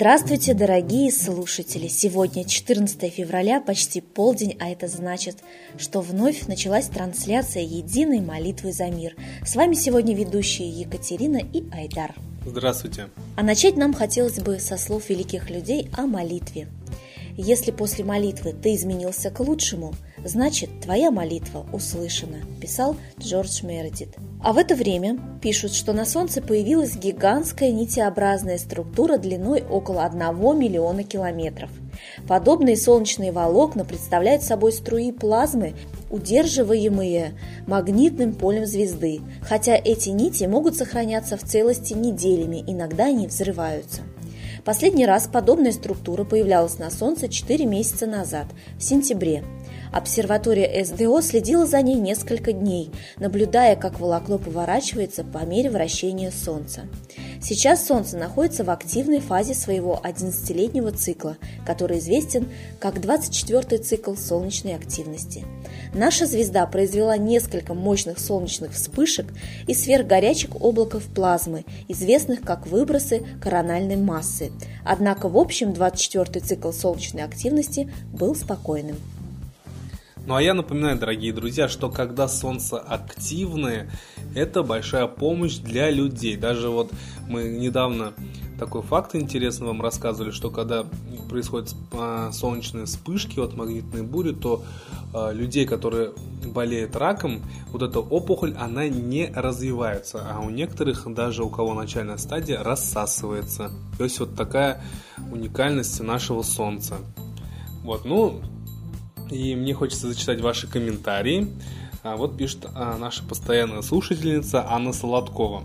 Здравствуйте, дорогие слушатели! Сегодня 14 февраля, почти полдень, а это значит, что вновь началась трансляция единой молитвы за мир. С вами сегодня ведущие Екатерина и Айдар. Здравствуйте! А начать нам хотелось бы со слов великих людей о молитве. Если после молитвы ты изменился к лучшему, значит твоя молитва услышана, писал Джордж Мередит. А в это время пишут, что на Солнце появилась гигантская нитеобразная структура длиной около 1 миллиона километров. Подобные солнечные волокна представляют собой струи плазмы, удерживаемые магнитным полем звезды, хотя эти нити могут сохраняться в целости неделями, иногда они взрываются. Последний раз подобная структура появлялась на Солнце 4 месяца назад, в сентябре. Обсерватория СДО следила за ней несколько дней, наблюдая, как волокно поворачивается по мере вращения Солнца. Сейчас Солнце находится в активной фазе своего 11-летнего цикла, который известен как 24-й цикл солнечной активности. Наша звезда произвела несколько мощных солнечных вспышек и сверхгорячих облаков плазмы, известных как выбросы корональной массы. Однако в общем 24-й цикл солнечной активности был спокойным. Ну а я напоминаю, дорогие друзья, что когда Солнце активное, это большая помощь для людей. Даже вот мы недавно такой факт интересный вам рассказывали, что когда происходят а, солнечные вспышки, вот магнитные бури, то а, людей, которые болеют раком, вот эта опухоль, она не развивается, а у некоторых, даже у кого начальная стадия, рассасывается. То есть вот такая уникальность нашего Солнца. Вот, ну, и мне хочется зачитать ваши комментарии. А вот пишет а, наша постоянная слушательница Анна Солодкова.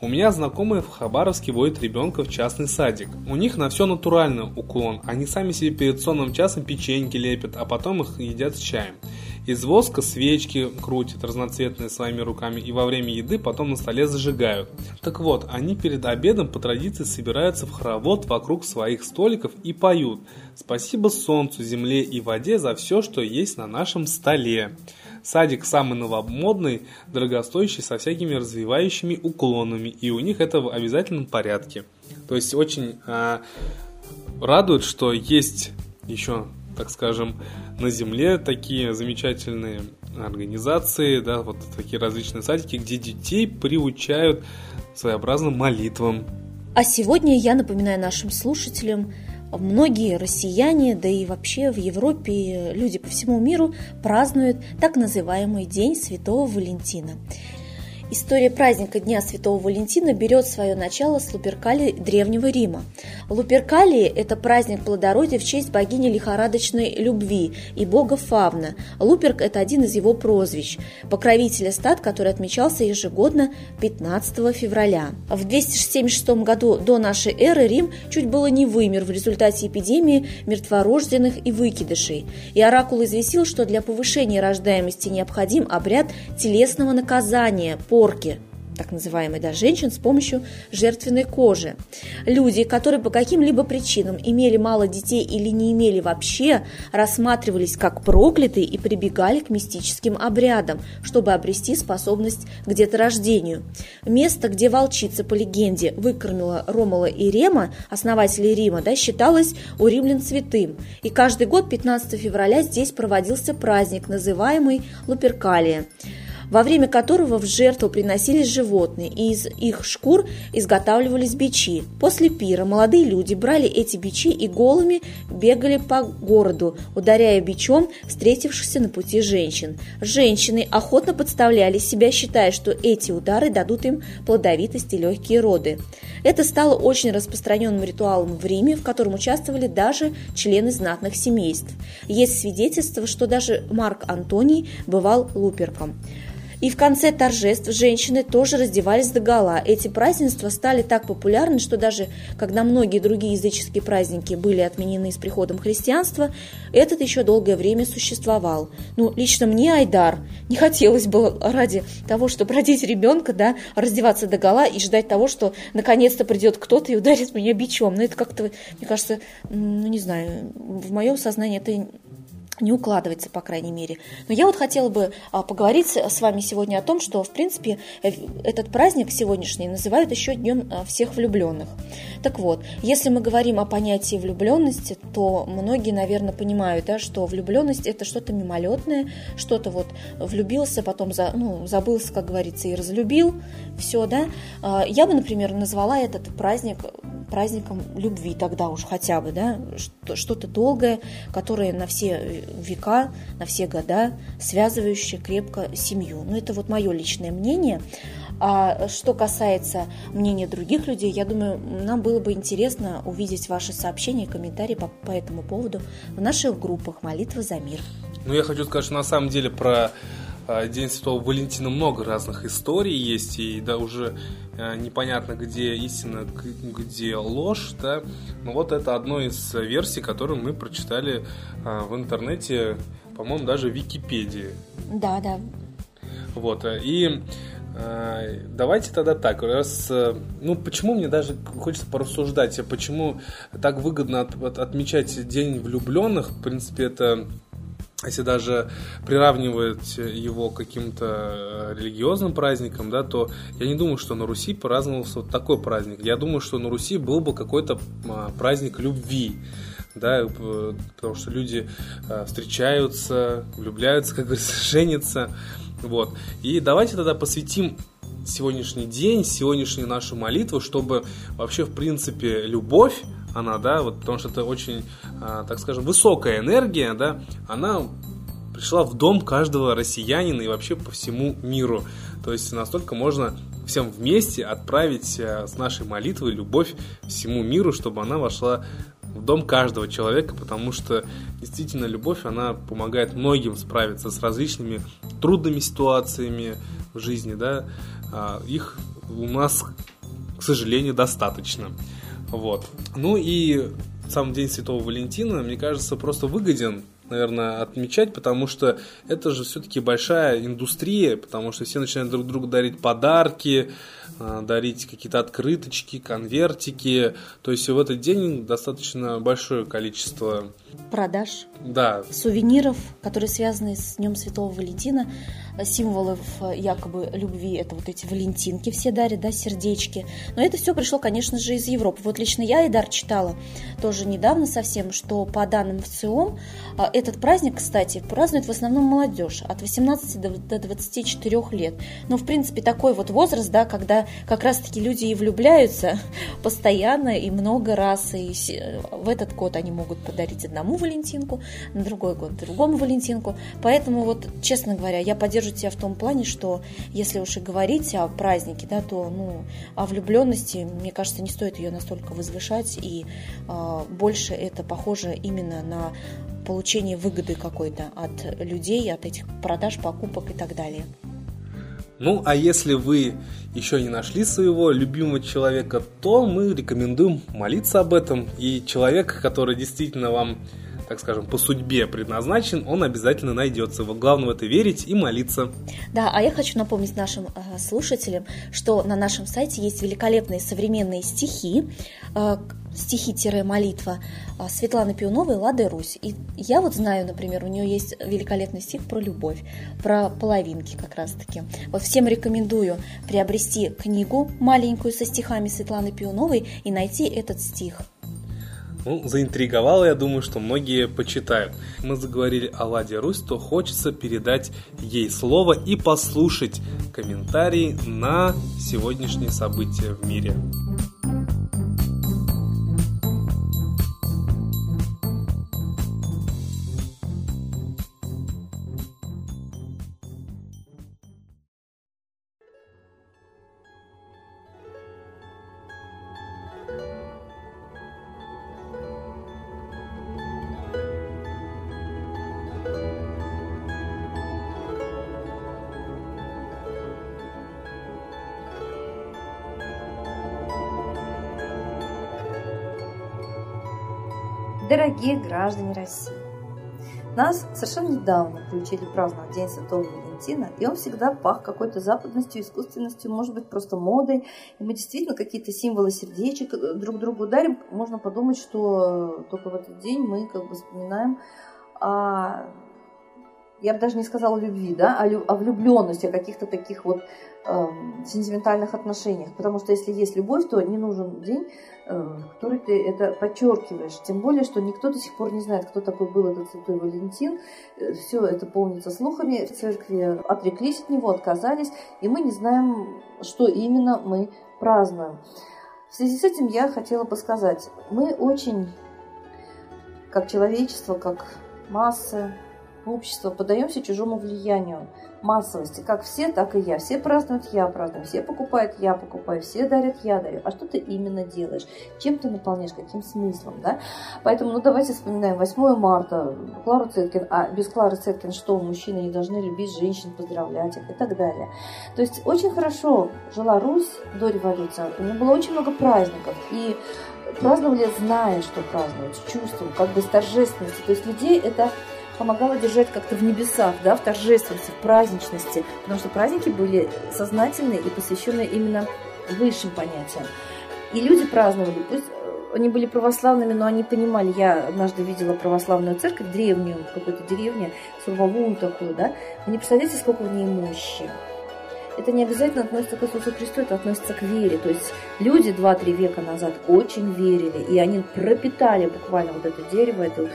У меня знакомые в Хабаровске водят ребенка в частный садик. У них на все натуральный уклон. Они сами себе перед сонным часом печеньки лепят, а потом их едят с чаем. Из воска свечки крутят разноцветные своими руками и во время еды потом на столе зажигают. Так вот, они перед обедом по традиции собираются в хоровод вокруг своих столиков и поют «Спасибо солнцу, земле и воде за все, что есть на нашем столе». Садик самый новомодный, дорогостоящий, со всякими развивающими уклонами, и у них это в обязательном порядке. То есть очень э, радует, что есть еще так скажем, на Земле такие замечательные организации, да, вот такие различные садики, где детей приучают своеобразным молитвам. А сегодня я напоминаю нашим слушателям, многие россияне, да и вообще в Европе люди по всему миру празднуют так называемый День Святого Валентина. История праздника Дня Святого Валентина берет свое начало с Луперкалии Древнего Рима. Луперкалии – это праздник плодородия в честь богини лихорадочной любви и бога Фавна. Луперк – это один из его прозвищ, покровителя стад, который отмечался ежегодно 15 февраля. В 276 году до нашей эры Рим чуть было не вымер в результате эпидемии мертворожденных и выкидышей. И оракул известил, что для повышения рождаемости необходим обряд телесного наказания – порки, так называемой да, женщин с помощью жертвенной кожи. Люди, которые по каким-либо причинам имели мало детей или не имели вообще, рассматривались как проклятые и прибегали к мистическим обрядам, чтобы обрести способность к деторождению. Место, где волчица по легенде выкормила Ромала и Рема, основателей Рима, да, считалось у римлян святым. И каждый год 15 февраля здесь проводился праздник, называемый Луперкалия во время которого в жертву приносились животные, и из их шкур изготавливались бичи. После пира молодые люди брали эти бичи и голыми бегали по городу, ударяя бичом встретившихся на пути женщин. Женщины охотно подставляли себя, считая, что эти удары дадут им плодовитость и легкие роды. Это стало очень распространенным ритуалом в Риме, в котором участвовали даже члены знатных семейств. Есть свидетельство, что даже Марк Антоний бывал луперком. И в конце торжеств женщины тоже раздевались до гола. Эти празднества стали так популярны, что даже когда многие другие языческие праздники были отменены с приходом христианства, этот еще долгое время существовал. Ну, лично мне, Айдар, не хотелось бы ради того, чтобы родить ребенка, да, раздеваться до гола и ждать того, что наконец-то придет кто-то и ударит меня бичом. Но это как-то, мне кажется, ну, не знаю, в моем сознании это не укладывается, по крайней мере. Но я вот хотела бы а, поговорить с вами сегодня о том, что, в принципе, э, этот праздник сегодняшний называют еще Днем а, всех влюбленных. Так вот, если мы говорим о понятии влюбленности, то многие, наверное, понимают, да, что влюбленность это что-то мимолетное, что-то вот влюбился, потом за, ну, забылся, как говорится, и разлюбил, все, да. А, я бы, например, назвала этот праздник праздником любви тогда уж хотя бы, да, что-то долгое, которое на все века, на все года, связывающее крепко семью. Ну, это вот мое личное мнение. А что касается мнения других людей, я думаю, нам было бы интересно увидеть ваши сообщения и комментарии по, по этому поводу в наших группах «Молитва за мир». Ну, я хочу сказать, что на самом деле про День Святого Валентина много разных историй есть, и да, уже а, непонятно, где истина, где ложь, да. Но вот это одно из версий, которую мы прочитали а, в интернете, по-моему, даже в Википедии. Да, да. Вот, и Давайте тогда так, раз, ну почему мне даже хочется порассуждать, почему так выгодно от, от, отмечать День влюбленных, в принципе это если даже приравнивать его к каким-то э, религиозным праздникам, да, то я не думаю, что на Руси праздновался вот такой праздник. Я думаю, что на Руси был бы какой-то а, праздник любви, да, потому что люди э, встречаются, влюбляются, как говорится, женятся, вот. И давайте тогда посвятим сегодняшний день, сегодняшнюю нашу молитву, чтобы вообще, в принципе, любовь, она, да, вот, потому что это очень, а, так скажем, высокая энергия, да, она пришла в дом каждого россиянина и вообще по всему миру. То есть настолько можно всем вместе отправить а, с нашей молитвой любовь всему миру, чтобы она вошла в дом каждого человека, потому что действительно любовь, она помогает многим справиться с различными трудными ситуациями в жизни, да, а, их у нас, к сожалению, достаточно. Вот. Ну и сам День Святого Валентина, мне кажется, просто выгоден наверное, отмечать, потому что это же все-таки большая индустрия, потому что все начинают друг другу дарить подарки, дарить какие-то открыточки, конвертики. То есть в этот день достаточно большое количество продаж, да. сувениров, которые связаны с Днем Святого Валентина символов э, якобы любви, это вот эти валентинки все дарят, да, сердечки. Но это все пришло, конечно же, из Европы. Вот лично я, Идар, читала тоже недавно совсем, что по данным ВЦИОМ, а, этот праздник, кстати, празднует в основном молодежь от 18 до 24 лет. Но, в принципе, такой вот возраст, да, когда как раз-таки люди и влюбляются постоянно и много раз. И в этот год они могут подарить одному валентинку, на другой год другому валентинку. Поэтому вот, честно говоря, я поддерживаю себя в том плане, что если уж и говорить о празднике, да, то ну, о влюбленности, мне кажется, не стоит ее настолько возвышать, и э, больше это похоже именно на получение выгоды какой-то от людей, от этих продаж, покупок и так далее. Ну, а если вы еще не нашли своего любимого человека, то мы рекомендуем молиться об этом. И человек, который действительно вам так скажем, по судьбе предназначен, он обязательно найдется. Вот главное в это верить и молиться. Да, а я хочу напомнить нашим э, слушателям, что на нашем сайте есть великолепные современные стихи, э, стихи-молитва э, Светланы Пионовой «Лада Русь». И я вот знаю, например, у нее есть великолепный стих про любовь, про половинки как раз-таки. Вот всем рекомендую приобрести книгу маленькую со стихами Светланы Пионовой и найти этот стих – ну, заинтриговало, я думаю, что многие почитают. Мы заговорили о Ладе Русь, то хочется передать ей слово и послушать комментарии на сегодняшние события в мире. Дорогие граждане России! Нас совершенно недавно приучили праздновать День Святого Валентина, и он всегда пах какой-то западностью, искусственностью, может быть, просто модой. И мы действительно какие-то символы сердечек друг другу дарим. Можно подумать, что только в этот день мы как бы вспоминаем о я бы даже не сказала любви, да, о, о влюбленности, о каких-то таких вот э, сентиментальных отношениях. Потому что если есть любовь, то не нужен день, э, который ты это подчеркиваешь. Тем более, что никто до сих пор не знает, кто такой был этот святой Валентин. Э, Все это полнится слухами. В церкви отреклись от него, отказались, и мы не знаем, что именно мы празднуем. В связи с этим я хотела бы сказать, мы очень, как человечество, как массы, общество, поддаемся чужому влиянию, массовости. Как все, так и я. Все празднуют, я праздную. Все покупают, я покупаю. Все дарят, я дарю. А что ты именно делаешь? Чем ты наполняешь? Каким смыслом? Да? Поэтому, ну, давайте вспоминаем 8 марта, Клару Цеткин. А без Клары Цеткин что? Мужчины не должны любить женщин, поздравлять их и так далее. То есть очень хорошо жила Русь до революции. У нее было очень много праздников. И праздновали, зная, что празднуют, с чувством, как бы с торжественностью. То есть людей это помогала держать как-то в небесах, да, в торжественности, в праздничности, потому что праздники были сознательные и посвящены именно высшим понятиям. И люди праздновали, пусть э, они были православными, но они понимали, я однажды видела православную церковь, древнюю, в какой-то деревне, суровую такую, да, вы не представляете, сколько в ней мощи. Это не обязательно относится к Иисусу Христу, это относится к вере. То есть люди 2-3 века назад очень верили, и они пропитали буквально вот это дерево, эту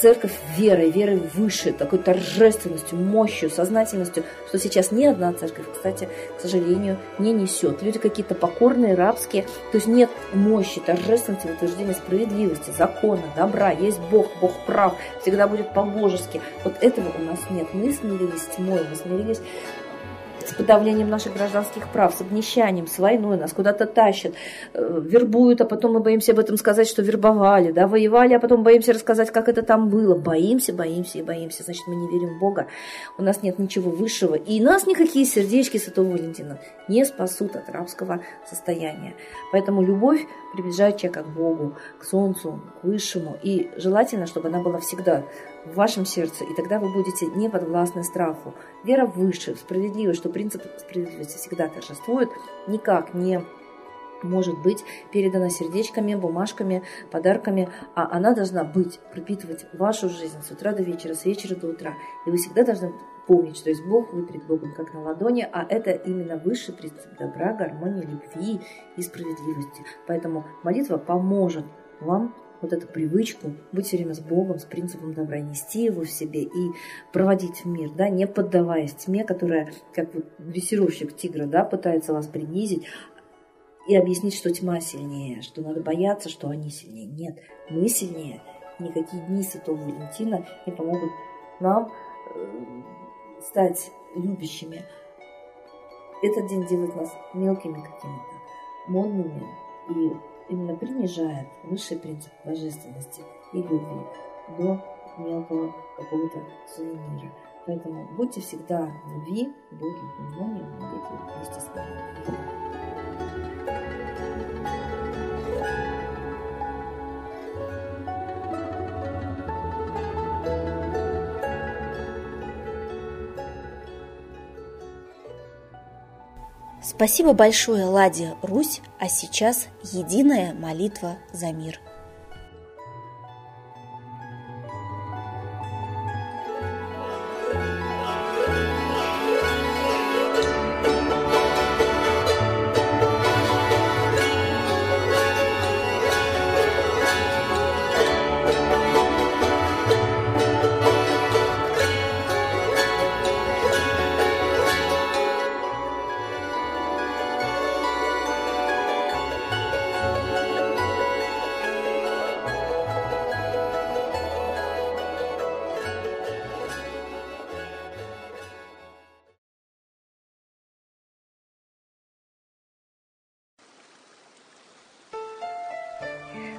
церковь верой, верой выше, такой торжественностью, мощью, сознательностью, что сейчас ни одна церковь, кстати, к сожалению, не несет. Люди какие-то покорные, рабские, то есть нет мощи, торжественности, утверждения справедливости, закона, добра, есть Бог, Бог прав, всегда будет по-божески. Вот этого у нас нет. Мы смирились с тьмой, мы смирились с подавлением наших гражданских прав, с обнищанием, с войной, нас куда-то тащат, э, вербуют, а потом мы боимся об этом сказать, что вербовали, да, воевали, а потом боимся рассказать, как это там было. Боимся, боимся и боимся, значит, мы не верим в Бога, у нас нет ничего высшего, и нас никакие сердечки Святого Валентина не спасут от рабского состояния. Поэтому любовь приближает человека к Богу, к Солнцу, к Высшему, и желательно, чтобы она была всегда в вашем сердце, и тогда вы будете не подвластны страху. Вера выше, справедливость, что принцип справедливости всегда торжествует, никак не может быть передана сердечками, бумажками, подарками, а она должна быть, пропитывать вашу жизнь с утра до вечера, с вечера до утра. И вы всегда должны помнить, что есть Бог, вы перед Богом как на ладони, а это именно высший принцип добра, гармонии, любви и справедливости. Поэтому молитва поможет вам вот эту привычку быть все время с Богом, с принципом добра, нести его в себе и проводить в мир, да, не поддаваясь тьме, которая, как вот дрессировщик тигра, да, пытается вас принизить, и объяснить, что тьма сильнее, что надо бояться, что они сильнее. Нет, мы сильнее. Никакие дни Святого Валентина не помогут нам э, стать любящими. Этот день делает нас мелкими какими-то, модными и именно принижает высший принцип божественности и любви до мелкого какого-то сувенира. Поэтому будьте всегда в любви, Боге, внимании, молитве вместе с нами. Спасибо большое, Ладе Русь, а сейчас единая молитва за мир.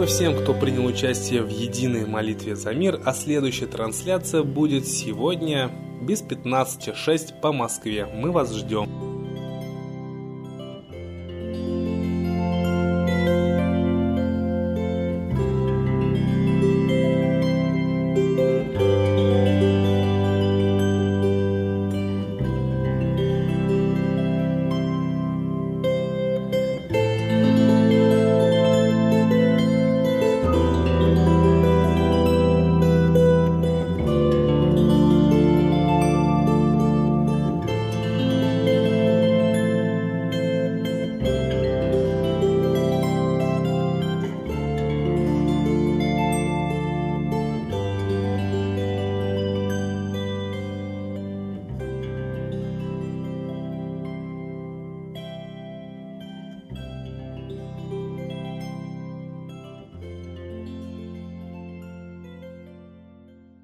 Спасибо всем, кто принял участие в единой молитве за мир, а следующая трансляция будет сегодня без 15.06 по Москве. Мы вас ждем.